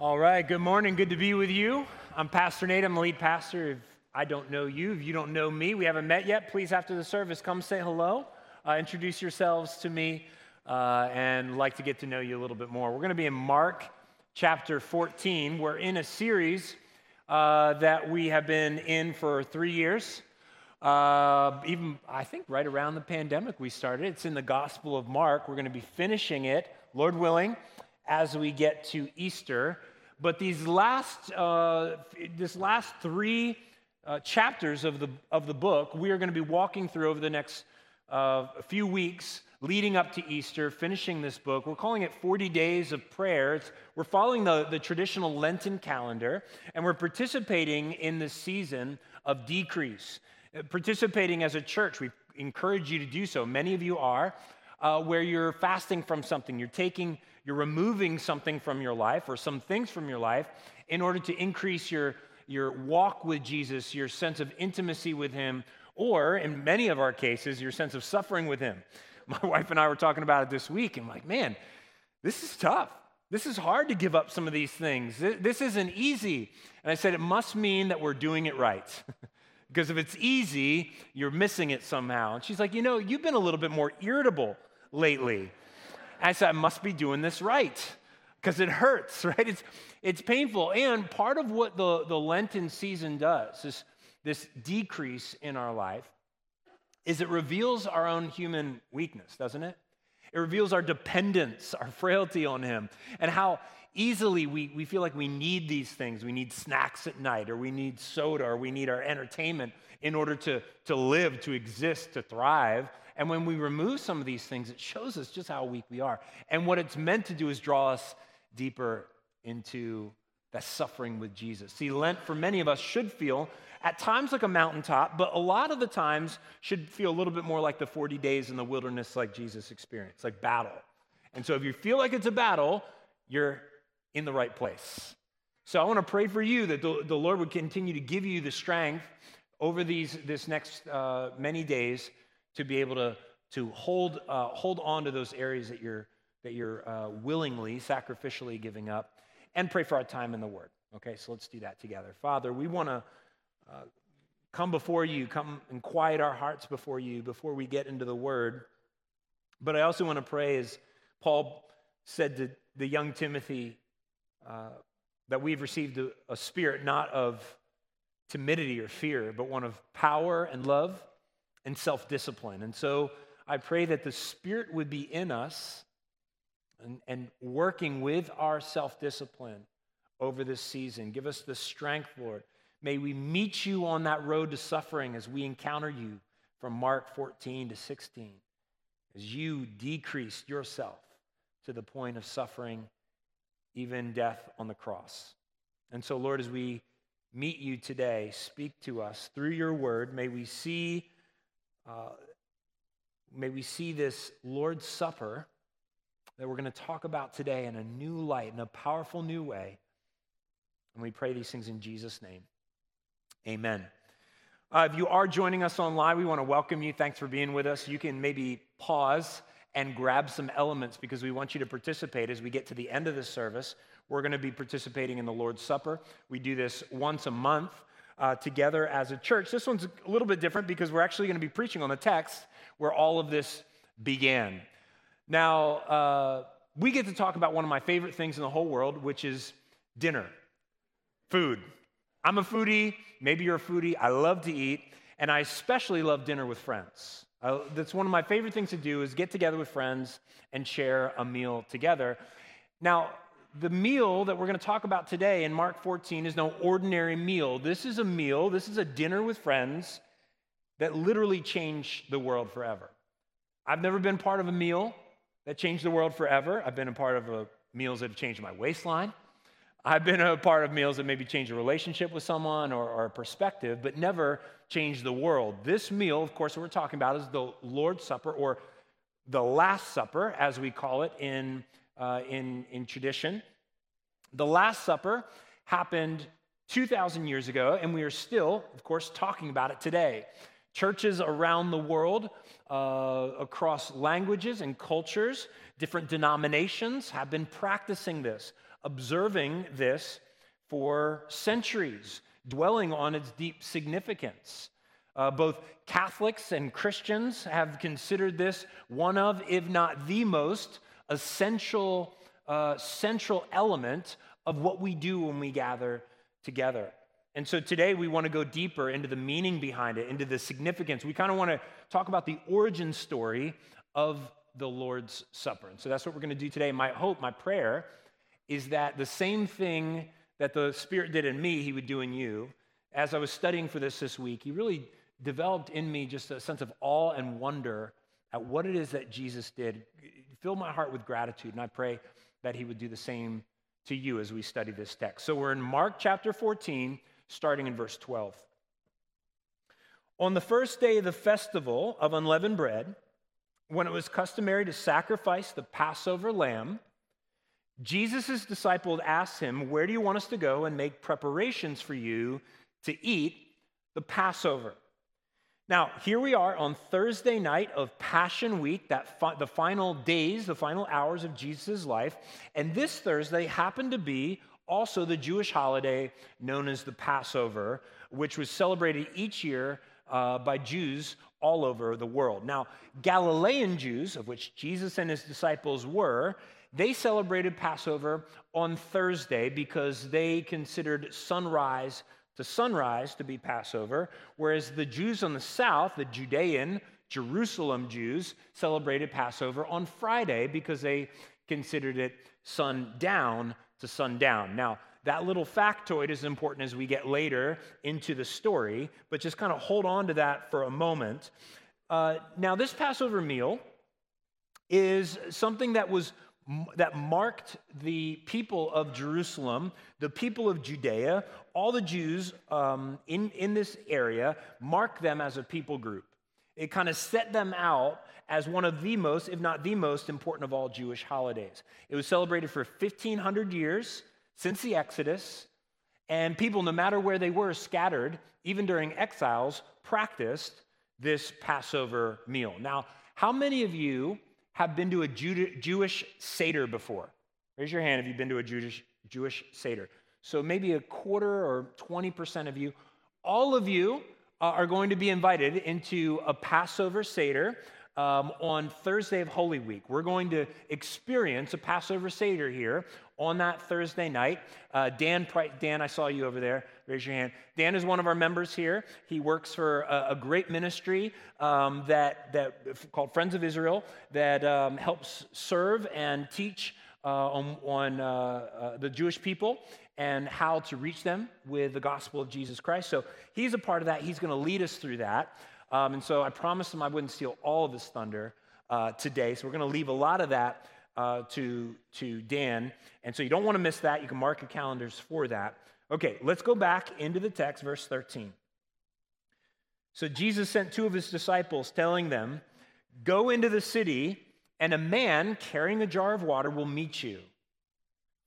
All right, good morning. Good to be with you. I'm Pastor Nate. I'm the lead pastor. If I don't know you, if you don't know me, we haven't met yet, please, after the service, come say hello. Uh, introduce yourselves to me uh, and like to get to know you a little bit more. We're going to be in Mark chapter 14. We're in a series uh, that we have been in for three years. Uh, even, I think, right around the pandemic, we started. It's in the Gospel of Mark. We're going to be finishing it, Lord willing, as we get to Easter. But these last, uh, this last three uh, chapters of the, of the book, we are going to be walking through over the next uh, few weeks leading up to Easter, finishing this book. We're calling it 40 Days of Prayer. It's, we're following the, the traditional Lenten calendar, and we're participating in this season of decrease. Uh, participating as a church, we encourage you to do so. Many of you are, uh, where you're fasting from something, you're taking, you're removing something from your life or some things from your life in order to increase your, your walk with Jesus, your sense of intimacy with Him, or in many of our cases, your sense of suffering with Him. My wife and I were talking about it this week, and I'm like, man, this is tough. This is hard to give up some of these things. This isn't easy. And I said, it must mean that we're doing it right. because if it's easy, you're missing it somehow. And she's like, You know, you've been a little bit more irritable lately. I said, I must be doing this right because it hurts, right? It's, it's painful. And part of what the, the Lenten season does, this, this decrease in our life, is it reveals our own human weakness, doesn't it? It reveals our dependence, our frailty on Him, and how easily we, we feel like we need these things. We need snacks at night, or we need soda, or we need our entertainment in order to, to live, to exist, to thrive. And when we remove some of these things, it shows us just how weak we are. And what it's meant to do is draw us deeper into that suffering with Jesus. See, Lent for many of us should feel at times like a mountaintop, but a lot of the times should feel a little bit more like the 40 days in the wilderness like Jesus experienced, like battle. And so if you feel like it's a battle, you're in the right place. So I want to pray for you that the, the Lord would continue to give you the strength over these this next uh, many days to be able to to hold uh, hold on to those areas that you're that you're uh, willingly sacrificially giving up, and pray for our time in the Word. Okay, so let's do that together. Father, we want to uh, come before you, come and quiet our hearts before you before we get into the Word. But I also want to pray, as Paul said to the young Timothy, uh, that we've received a, a spirit not of timidity or fear, but one of power and love and self discipline. And so I pray that the Spirit would be in us and, and working with our self discipline over this season. Give us the strength, Lord. May we meet you on that road to suffering as we encounter you from Mark 14 to 16, as you decreased yourself to the point of suffering even death on the cross. And so, Lord, as we meet you today, speak to us through your word. May we see, uh, may we see this Lord's Supper that we're going to talk about today in a new light, in a powerful new way. And we pray these things in Jesus' name. Amen. Uh, if you are joining us online, we want to welcome you. Thanks for being with us. You can maybe pause and grab some elements because we want you to participate as we get to the end of this service. We're going to be participating in the Lord's Supper. We do this once a month uh, together as a church. This one's a little bit different because we're actually going to be preaching on the text where all of this began. Now, uh, we get to talk about one of my favorite things in the whole world, which is dinner, food. I'm a foodie. Maybe you're a foodie. I love to eat, and I especially love dinner with friends. That's one of my favorite things to do is get together with friends and share a meal together. Now, the meal that we're going to talk about today in Mark 14 is no ordinary meal. This is a meal, this is a dinner with friends that literally changed the world forever. I've never been part of a meal that changed the world forever. I've been a part of a, meals that have changed my waistline. I've been a part of meals that maybe change a relationship with someone or, or, a perspective, but never change the world. This meal, of course, we're talking about is the Lord's Supper or the Last Supper, as we call it in, uh, in, in tradition. The Last Supper happened 2,000 years ago, and we are still, of course, talking about it today. Churches around the world, uh, across languages and cultures, different denominations have been practicing this, observing this for centuries, dwelling on its deep significance. Uh, both Catholics and Christians have considered this one of, if not the most, essential uh, central element of what we do when we gather together. And so today we want to go deeper into the meaning behind it, into the significance. We kind of want to talk about the origin story of the Lord's Supper. And so that's what we're going to do today. My hope, my prayer is that the same thing that the Spirit did in me, He would do in you. As I was studying for this this week, He really developed in me just a sense of awe and wonder at what it is that Jesus did. Fill my heart with gratitude, and I pray that He would do the same to you as we study this text. So we're in Mark chapter 14 starting in verse 12. On the first day of the festival of unleavened bread, when it was customary to sacrifice the Passover lamb, Jesus' disciples asked him, Where do you want us to go and make preparations for you to eat the Passover? Now, here we are on Thursday night of Passion Week, that fi- the final days, the final hours of Jesus' life. And this Thursday happened to be also the Jewish holiday known as the Passover, which was celebrated each year uh, by Jews all over the world. Now, Galilean Jews, of which Jesus and his disciples were, they celebrated Passover on Thursday because they considered sunrise to sunrise to be Passover, whereas the Jews on the south, the Judean, Jerusalem Jews, celebrated Passover on Friday because they considered it sundown to sundown. Now, that little factoid is important as we get later into the story, but just kind of hold on to that for a moment. Uh, now, this Passover meal is something that was that marked the people of Jerusalem, the people of Judea, all the Jews um, in, in this area, marked them as a people group. It kind of set them out as one of the most, if not the most important of all Jewish holidays. It was celebrated for 1,500 years since the Exodus, and people, no matter where they were scattered, even during exiles, practiced this Passover meal. Now, how many of you have been to a Jewish Seder before? Raise your hand if you've been to a Jewish, Jewish Seder. So maybe a quarter or 20% of you. All of you uh, are going to be invited into a Passover Seder um, on Thursday of Holy Week. We're going to experience a Passover Seder here on that Thursday night. Uh, Dan, Dan, I saw you over there. Raise your hand. Dan is one of our members here. He works for a, a great ministry um, that, that called Friends of Israel that um, helps serve and teach uh, on, on uh, uh the Jewish people and how to reach them with the gospel of Jesus Christ. So he's a part of that. He's going to lead us through that. Um, and so I promised him I wouldn't steal all of his thunder uh, today. So we're going to leave a lot of that uh, to, to Dan. And so you don't want to miss that. You can mark your calendars for that. Okay, let's go back into the text, verse 13. So Jesus sent two of his disciples, telling them, Go into the city, and a man carrying a jar of water will meet you.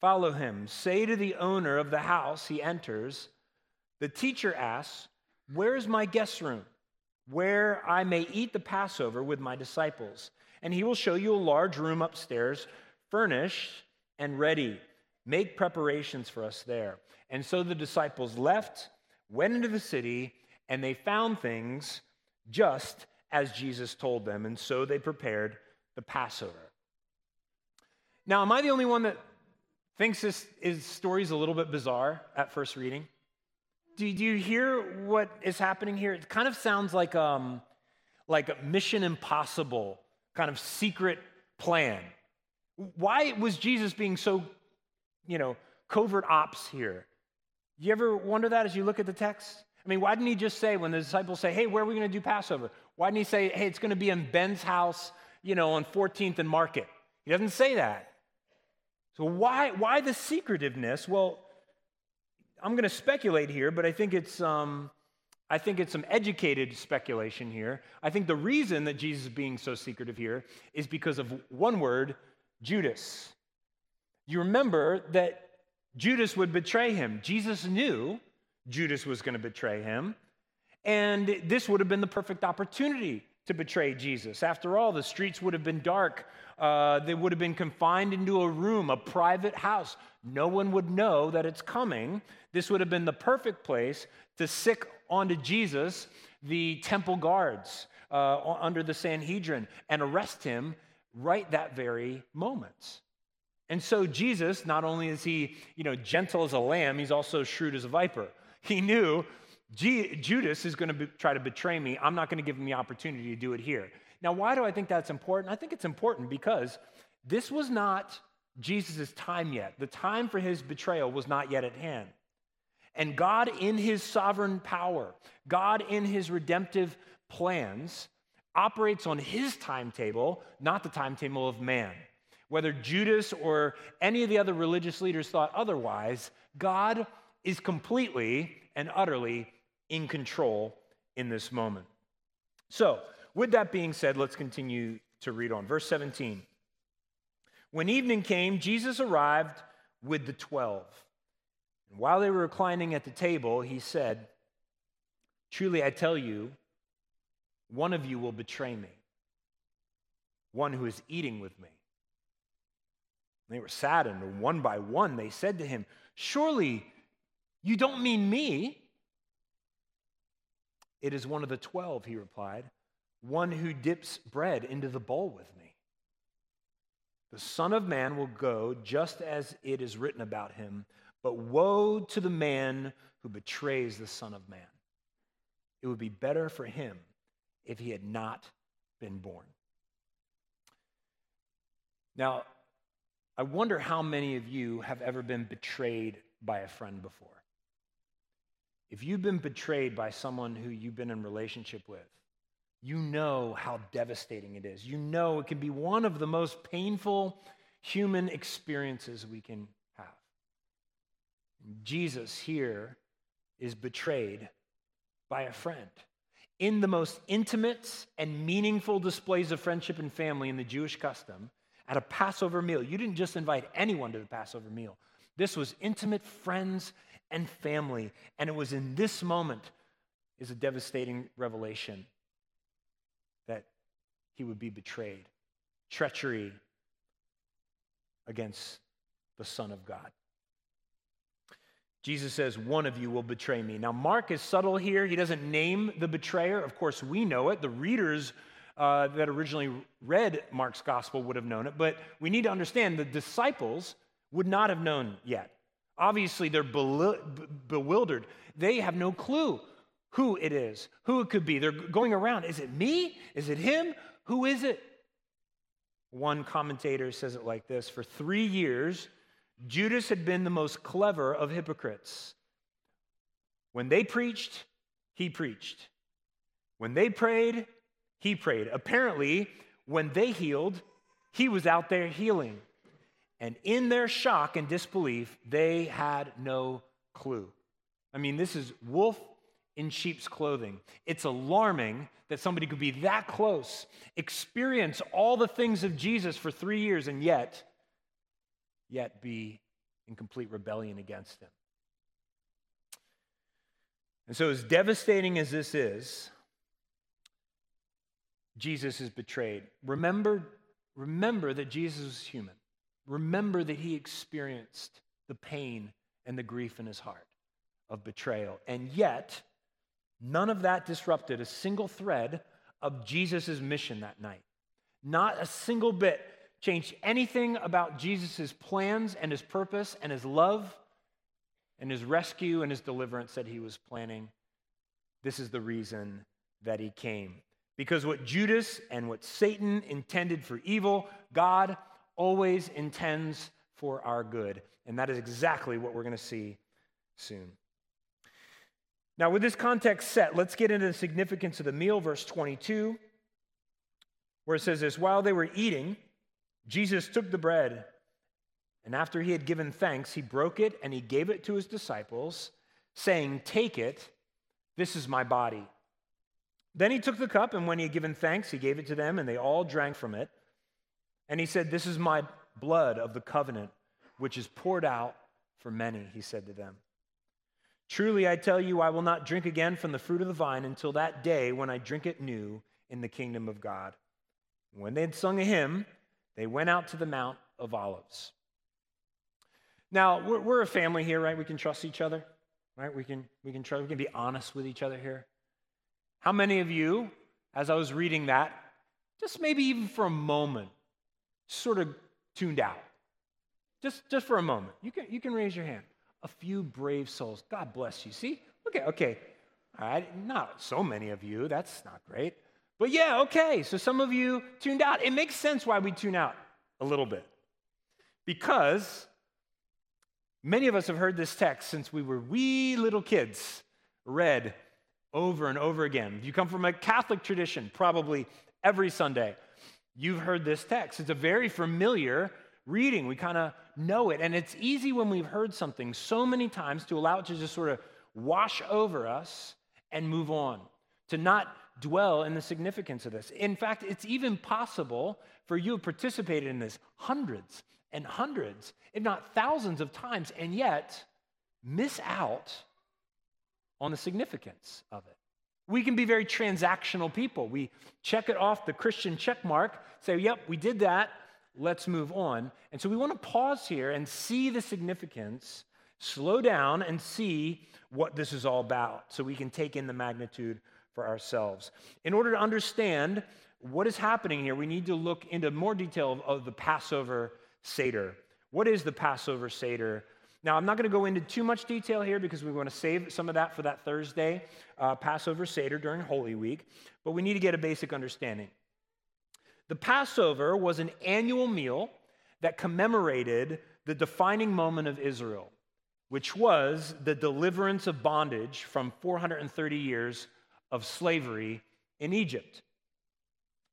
Follow him. Say to the owner of the house he enters, The teacher asks, Where is my guest room? where I may eat the Passover with my disciples. And he will show you a large room upstairs, furnished and ready. Make preparations for us there. And so the disciples left, went into the city, and they found things just as Jesus told them. And so they prepared the Passover. Now, am I the only one that thinks this is, story is a little bit bizarre at first reading? Do, do you hear what is happening here? It kind of sounds like, um, like a Mission Impossible kind of secret plan. Why was Jesus being so, you know, covert ops here? You ever wonder that as you look at the text? I mean, why didn't he just say, when the disciples say, hey, where are we going to do Passover? Why didn't he say, hey, it's going to be in Ben's house, you know, on 14th and Market? He doesn't say that. So why, why the secretiveness? Well, I'm going to speculate here, but I think it's. Um, I think it's some educated speculation here. I think the reason that Jesus is being so secretive here is because of one word, Judas. You remember that Judas would betray him. Jesus knew Judas was going to betray him. And this would have been the perfect opportunity to betray Jesus. After all, the streets would have been dark. Uh, they would have been confined into a room, a private house. No one would know that it's coming. This would have been the perfect place to sick onto Jesus the temple guards uh, under the Sanhedrin and arrest him right that very moment. And so Jesus, not only is he, you know, gentle as a lamb, he's also shrewd as a viper. He knew Judas is going to be, try to betray me. I'm not going to give him the opportunity to do it here. Now, why do I think that's important? I think it's important because this was not Jesus' time yet. The time for his betrayal was not yet at hand. And God, in his sovereign power, God, in his redemptive plans, operates on his timetable, not the timetable of man. Whether Judas or any of the other religious leaders thought otherwise, God is completely and utterly in control in this moment. So, with that being said, let's continue to read on. Verse 17. When evening came, Jesus arrived with the twelve. And while they were reclining at the table, he said, Truly I tell you, one of you will betray me, one who is eating with me. And they were saddened, and one by one they said to him, Surely you don't mean me. It is one of the twelve, he replied, one who dips bread into the bowl with me. The Son of Man will go just as it is written about him, but woe to the man who betrays the Son of Man. It would be better for him if he had not been born. Now, I wonder how many of you have ever been betrayed by a friend before. If you've been betrayed by someone who you've been in relationship with, you know how devastating it is. You know it can be one of the most painful human experiences we can have. Jesus here is betrayed by a friend. In the most intimate and meaningful displays of friendship and family in the Jewish custom, at a Passover meal, you didn't just invite anyone to the Passover meal. This was intimate friends and family. And it was in this moment is a devastating revelation he would be betrayed. Treachery against the Son of God. Jesus says, One of you will betray me. Now, Mark is subtle here. He doesn't name the betrayer. Of course, we know it. The readers uh, that originally read Mark's gospel would have known it. But we need to understand the disciples would not have known yet. Obviously, they're bewildered. They have no clue who it is, who it could be. They're going around. Is it me? Is it him? Who is it? One commentator says it like this For three years, Judas had been the most clever of hypocrites. When they preached, he preached. When they prayed, he prayed. Apparently, when they healed, he was out there healing. And in their shock and disbelief, they had no clue. I mean, this is wolf in sheep's clothing. It's alarming that somebody could be that close, experience all the things of Jesus for three years, and yet, yet be in complete rebellion against him. And so, as devastating as this is, Jesus is betrayed. Remember, remember that Jesus was human. Remember that he experienced the pain and the grief in his heart of betrayal. And yet, none of that disrupted a single thread of Jesus' mission that night. Not a single bit changed anything about Jesus' plans and his purpose and his love and his rescue and his deliverance that he was planning. This is the reason that he came. Because what Judas and what Satan intended for evil, God always intends for our good. And that is exactly what we're going to see soon. Now, with this context set, let's get into the significance of the meal, verse 22, where it says this While they were eating, Jesus took the bread, and after he had given thanks, he broke it and he gave it to his disciples, saying, Take it, this is my body. Then he took the cup, and when he had given thanks, he gave it to them, and they all drank from it. And he said, This is my blood of the covenant, which is poured out for many, he said to them. Truly, I tell you, I will not drink again from the fruit of the vine until that day when I drink it new in the kingdom of God. When they had sung a hymn, they went out to the Mount of Olives. Now, we're, we're a family here, right? We can trust each other, right? We can, we can trust, we can be honest with each other here. How many of you, as I was reading that, just maybe even for a moment, sort of tuned out? Just, just for a moment. You can, you can raise your hand. A few brave souls. God bless you. See? Okay, okay. All right, not so many of you. That's not great. But yeah, okay. So some of you tuned out. It makes sense why we tune out a little bit. Because many of us have heard this text since we were wee little kids, read over and over again. If you come from a Catholic tradition, probably every Sunday, you've heard this text. It's a very familiar reading. We kind of know it. And it's easy when we've heard something so many times to allow it to just sort of wash over us and move on, to not dwell in the significance of this. In fact, it's even possible for you to participate in this hundreds and hundreds, if not thousands of times, and yet miss out on the significance of it. We can be very transactional people. We check it off the Christian check mark, say, yep, we did that, let's move on. And so we want to pause here and see the significance, slow down and see what this is all about so we can take in the magnitude for ourselves. In order to understand what is happening here, we need to look into more detail of, of the Passover Seder. What is the Passover Seder? Now, I'm not going to go into too much detail here because we want to save some of that for that Thursday uh, Passover Seder during Holy Week, but we need to get a basic understanding. The Passover was an annual meal that commemorated the defining moment of Israel, which was the deliverance of bondage from 430 years of slavery in Egypt.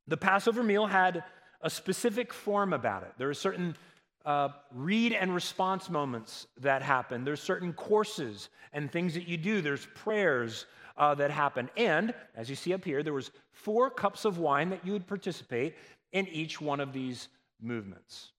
The Passover meal had a specific form about it. There are certain uh, read and response moments that happen. There's certain courses and things that you do. There's prayers uh, that happened. And as you see up here, there was four cups of wine that you would participate in each one of these movements.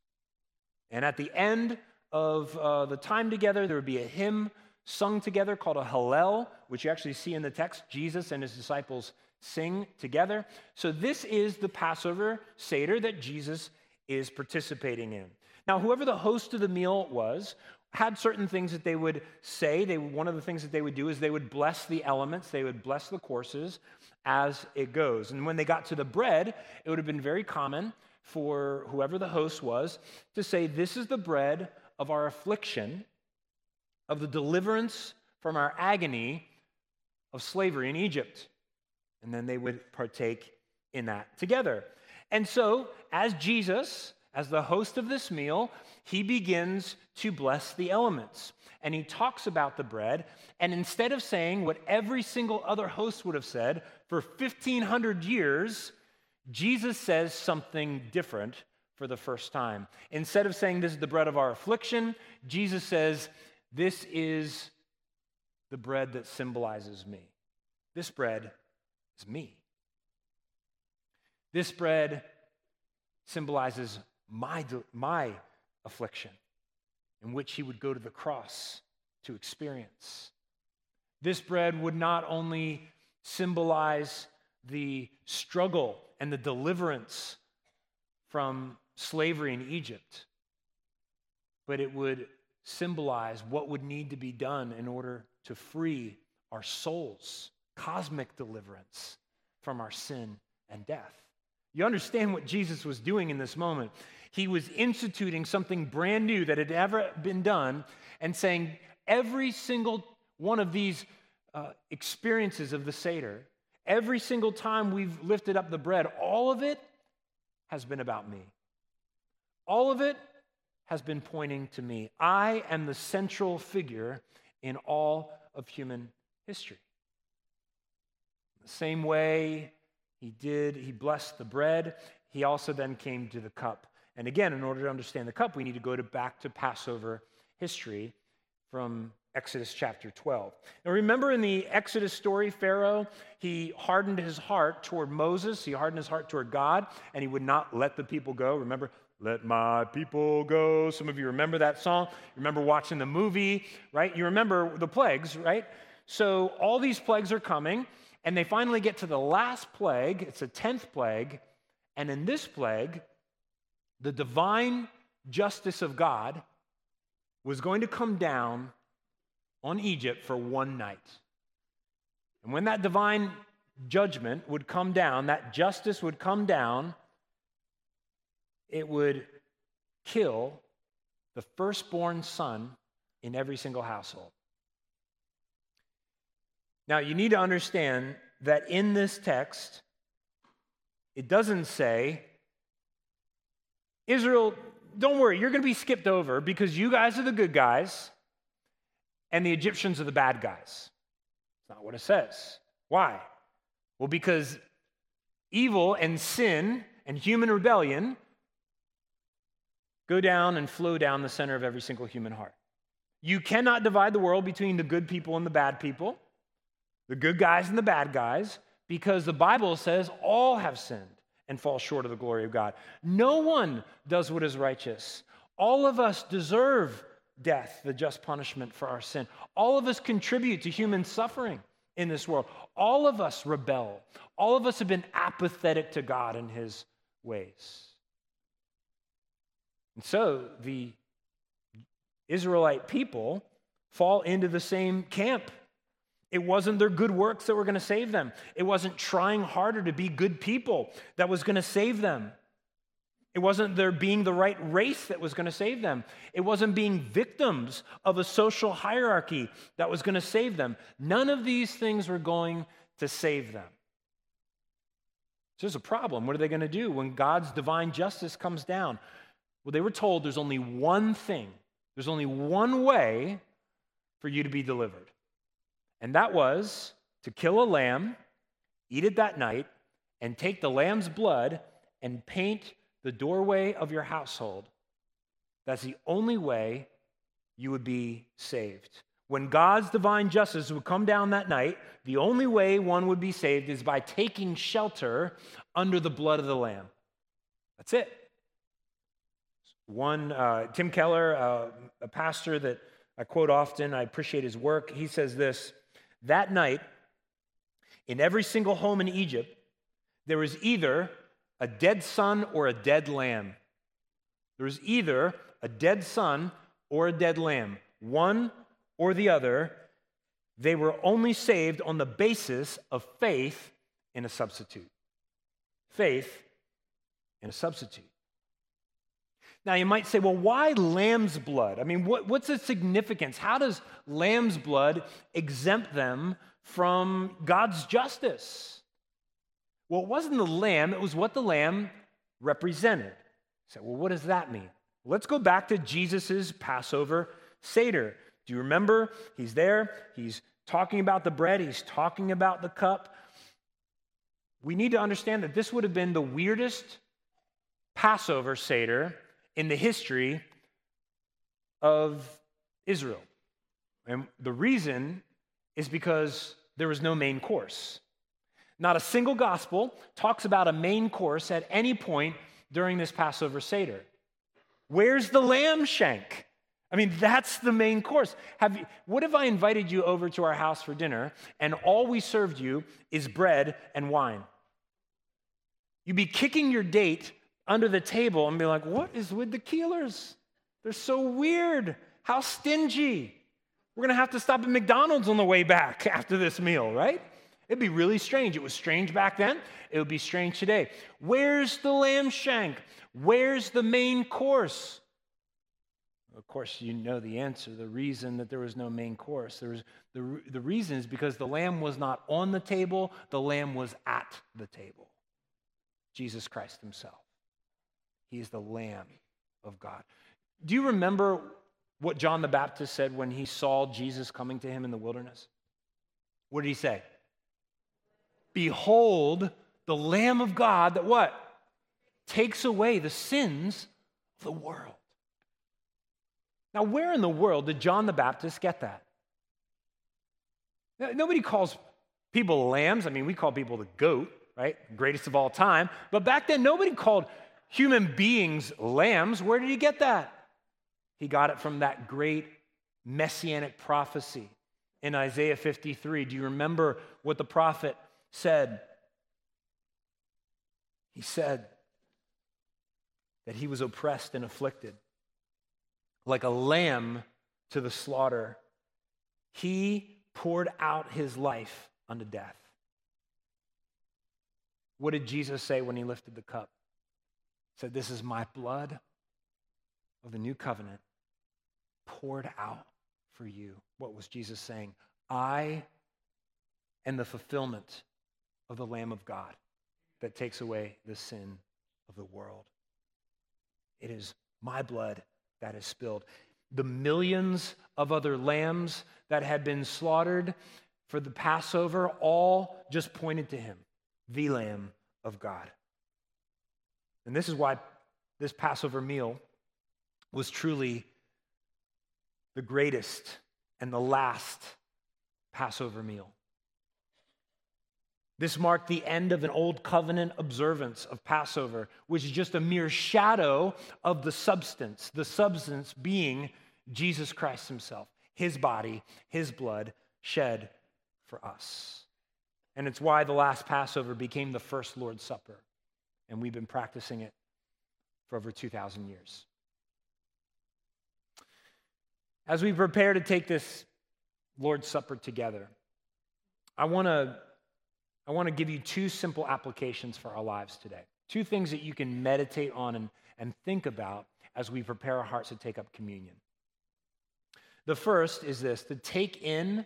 And at the end of uh, the time together, there would be a hymn sung together called a Hallel, which you actually see in the text. Jesus and his disciples sing together. So this is the Passover Seder that Jesus is participating in. Now, whoever the host of the meal was had certain things that they would say. They, one of the things that they would do is they would bless the elements, they would bless the courses as it goes. And when they got to the bread, it would have been very common for whoever the host was to say, This is the bread of our affliction, of the deliverance from our agony of slavery in Egypt. And then they would partake in that together. And so, as Jesus as the host of this meal, he begins to bless the elements. And he talks about the bread. And instead of saying what every single other host would have said for 1,500 years, Jesus says something different for the first time. Instead of saying, This is the bread of our affliction, Jesus says, This is the bread that symbolizes me. This bread is me. This bread symbolizes my, my affliction, in which he would go to the cross to experience. This bread would not only symbolize the struggle and the deliverance from slavery in Egypt, but it would symbolize what would need to be done in order to free our souls, cosmic deliverance from our sin and death. You understand what Jesus was doing in this moment. He was instituting something brand new that had ever been done and saying, every single one of these uh, experiences of the Seder, every single time we've lifted up the bread, all of it has been about me. All of it has been pointing to me. I am the central figure in all of human history. The same way he did, he blessed the bread. He also then came to the cup. And again, in order to understand the cup, we need to go to back to Passover history from Exodus chapter 12. Now, remember in the Exodus story, Pharaoh, he hardened his heart toward Moses, he hardened his heart toward God, and he would not let the people go. Remember, Let my people go. Some of you remember that song. Remember watching the movie, right? You remember the plagues, right? So all these plagues are coming, and they finally get to the last plague. It's a 10th plague. And in this plague, the divine justice of God was going to come down on Egypt for one night. And when that divine judgment would come down, that justice would come down, it would kill the firstborn son in every single household. Now, you need to understand that in this text, it doesn't say, Israel, don't worry, you're going to be skipped over because you guys are the good guys and the Egyptians are the bad guys. It's not what it says. Why? Well, because evil and sin and human rebellion go down and flow down the center of every single human heart. You cannot divide the world between the good people and the bad people, the good guys and the bad guys, because the Bible says all have sinned and fall short of the glory of God. No one does what is righteous. All of us deserve death, the just punishment for our sin. All of us contribute to human suffering in this world. All of us rebel. All of us have been apathetic to God and his ways. And so the Israelite people fall into the same camp. It wasn't their good works that were going to save them. It wasn't trying harder to be good people that was going to save them. It wasn't their being the right race that was going to save them. It wasn't being victims of a social hierarchy that was going to save them. None of these things were going to save them. So there's a problem. What are they going to do when God's divine justice comes down? Well, they were told there's only one thing, there's only one way for you to be delivered. And that was to kill a lamb, eat it that night, and take the lamb's blood and paint the doorway of your household. That's the only way you would be saved. When God's divine justice would come down that night, the only way one would be saved is by taking shelter under the blood of the Lamb. That's it. One, uh, Tim Keller, uh, a pastor that I quote often, I appreciate his work, he says this That night, in every single home in Egypt, there was either a dead son or a dead lamb. There was either a dead son or a dead lamb, one or the other. They were only saved on the basis of faith in a substitute. Faith in a substitute. Now, you might say, well, why lamb's blood? I mean, what, what's the significance? How does lamb's blood exempt them from God's justice? Well, it wasn't the lamb, it was what the lamb represented. Say, well, what does that mean? Let's go back to Jesus' Passover Seder. Do you remember? He's there, he's talking about the bread, he's talking about the cup. We need to understand that this would have been the weirdest Passover Seder in the history of Israel. And the reason is because there was no main course. Not a single gospel talks about a main course at any point during this Passover Seder. Where's the lamb shank? I mean, that's the main course. Have you, what if I invited you over to our house for dinner and all we served you is bread and wine? You'd be kicking your date under the table and be like, What is with the Keelers? They're so weird. How stingy. We're going to have to stop at McDonald's on the way back after this meal, right? It'd be really strange. It was strange back then, it would be strange today. Where's the lamb shank? Where's the main course? Of course, you know the answer. The reason that there was no main course, there was, the, the reason is because the lamb was not on the table, the lamb was at the table. Jesus Christ himself. He is the lamb of God. Do you remember what John the Baptist said when he saw Jesus coming to him in the wilderness? What did he say? Behold, the Lamb of God that what? Takes away the sins of the world. Now, where in the world did John the Baptist get that? Nobody calls people lambs. I mean, we call people the goat, right? Greatest of all time. But back then, nobody called human beings lambs. Where did he get that? He got it from that great messianic prophecy in Isaiah 53. Do you remember what the prophet said? He said that he was oppressed and afflicted, like a lamb to the slaughter. He poured out his life unto death. What did Jesus say when he lifted the cup? Said, This is my blood of the new covenant poured out for you. What was Jesus saying? I am the fulfillment of the Lamb of God that takes away the sin of the world. It is my blood that is spilled. The millions of other lambs that had been slaughtered for the Passover all just pointed to him, the Lamb of God. And this is why this Passover meal was truly the greatest and the last Passover meal. This marked the end of an old covenant observance of Passover, which is just a mere shadow of the substance, the substance being Jesus Christ himself, his body, his blood shed for us. And it's why the last Passover became the first Lord's Supper. And we've been practicing it for over 2,000 years. As we prepare to take this Lord's Supper together, I want to I want to give you two simple applications for our lives today. Two things that you can meditate on and, and think about as we prepare our hearts to take up communion. The first is this to take in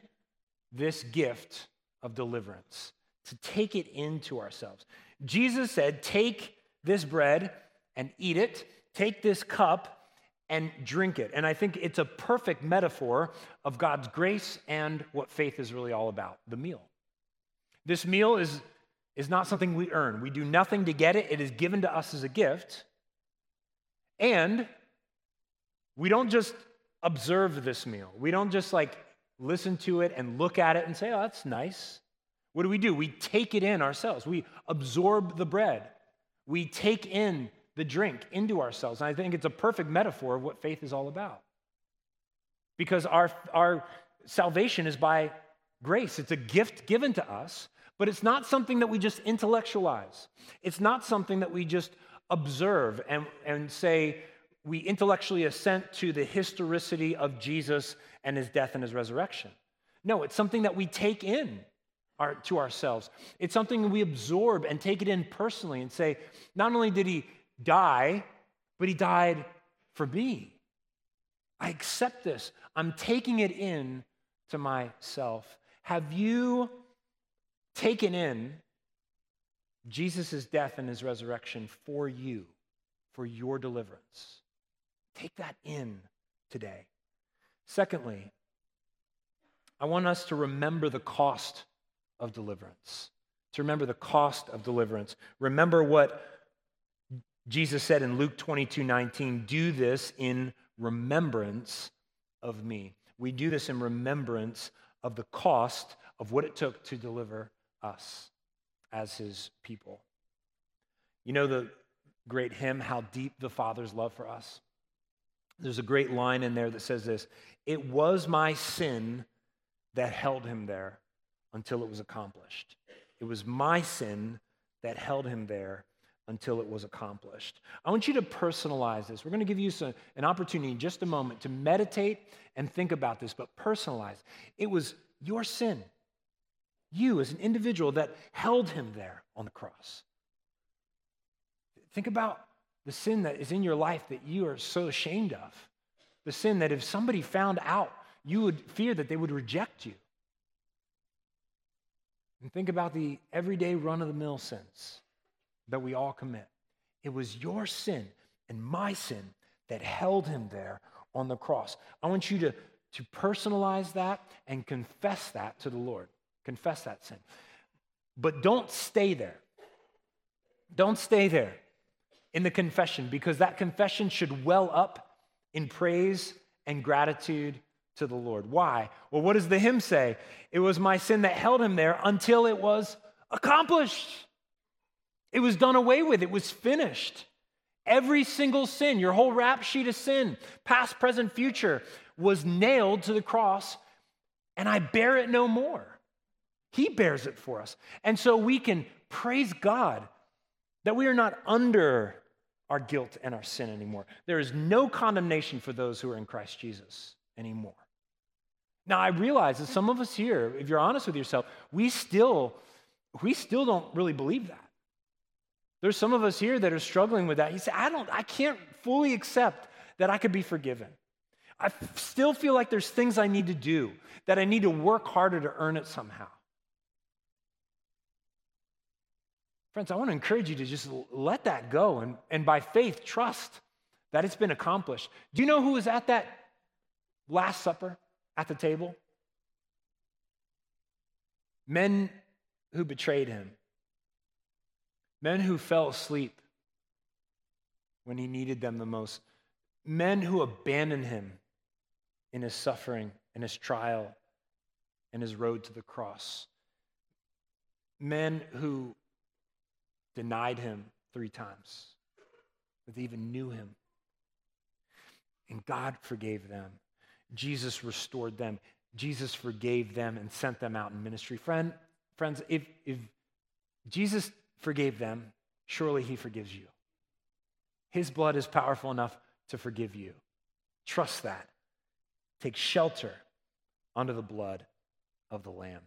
this gift of deliverance, to take it into ourselves. Jesus said, Take this bread and eat it, take this cup and drink it. And I think it's a perfect metaphor of God's grace and what faith is really all about the meal. This meal is, is not something we earn, we do nothing to get it, it is given to us as a gift. And we don't just observe this meal, we don't just like listen to it and look at it and say, oh, that's nice. What do we do? We take it in ourselves. We absorb the bread. We take in the drink into ourselves. And I think it's a perfect metaphor of what faith is all about. Because our, our salvation is by grace, it's a gift given to us, but it's not something that we just intellectualize. It's not something that we just observe and, and say, we intellectually assent to the historicity of Jesus and his death and his resurrection. No, it's something that we take in our, to ourselves. It's something we absorb and take it in personally and say, not only did he die, but he died for me. I accept this. I'm taking it in to myself. Have you taken in Jesus' death and his resurrection for you, for your deliverance? Take that in today. Secondly, I want us to remember the cost of deliverance. To remember the cost of deliverance. Remember what Jesus said in Luke 22 19, do this in remembrance of me. We do this in remembrance of the cost of what it took to deliver us as his people. You know the great hymn, How Deep the Father's Love for Us? There's a great line in there that says this It was my sin that held him there until it was accomplished. It was my sin that held him there until it was accomplished. I want you to personalize this. We're going to give you some, an opportunity in just a moment to meditate and think about this, but personalize. It was your sin, you as an individual, that held him there on the cross. Think about the sin that is in your life that you are so ashamed of. The sin that if somebody found out, you would fear that they would reject you. And think about the everyday run of the mill sins that we all commit. It was your sin and my sin that held him there on the cross. I want you to, to personalize that and confess that to the Lord. Confess that sin. But don't stay there. Don't stay there in the confession because that confession should well up in praise and gratitude to the Lord. Why? Well, what does the hymn say? It was my sin that held him there until it was accomplished. It was done away with, it was finished. Every single sin, your whole rap sheet of sin, past, present, future, was nailed to the cross, and I bear it no more. He bears it for us. And so we can praise God that we are not under our guilt and our sin anymore. There is no condemnation for those who are in Christ Jesus anymore. Now I realize that some of us here, if you're honest with yourself, we still we still don't really believe that. There's some of us here that are struggling with that. You say, I don't, I can't fully accept that I could be forgiven. I still feel like there's things I need to do, that I need to work harder to earn it somehow. Friends, I want to encourage you to just let that go and, and by faith trust that it's been accomplished. Do you know who was at that Last Supper at the table? Men who betrayed him, men who fell asleep when he needed them the most, men who abandoned him in his suffering, in his trial, in his road to the cross, men who denied him three times, that they even knew him. And God forgave them. Jesus restored them. Jesus forgave them and sent them out in ministry. Friend, friends, if, if Jesus forgave them, surely he forgives you. His blood is powerful enough to forgive you. Trust that. Take shelter under the blood of the Lamb.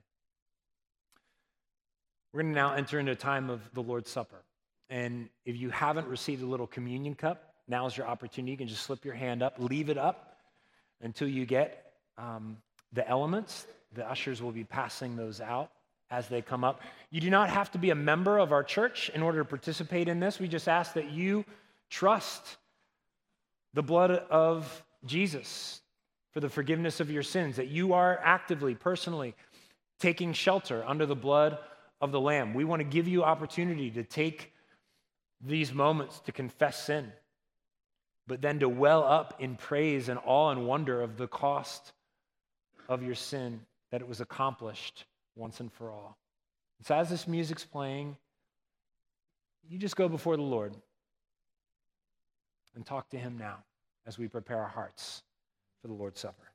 We're going to now enter into a time of the Lord's Supper. And if you haven't received a little communion cup, now is your opportunity. You can just slip your hand up, leave it up until you get um, the elements. The ushers will be passing those out as they come up. You do not have to be a member of our church in order to participate in this. We just ask that you trust the blood of Jesus for the forgiveness of your sins, that you are actively, personally taking shelter under the blood of the Lamb. We want to give you opportunity to take these moments to confess sin, but then to well up in praise and awe and wonder of the cost of your sin, that it was accomplished once and for all. so, as this music's playing, you just go before the Lord and talk to Him now as we prepare our hearts for the Lord's Supper.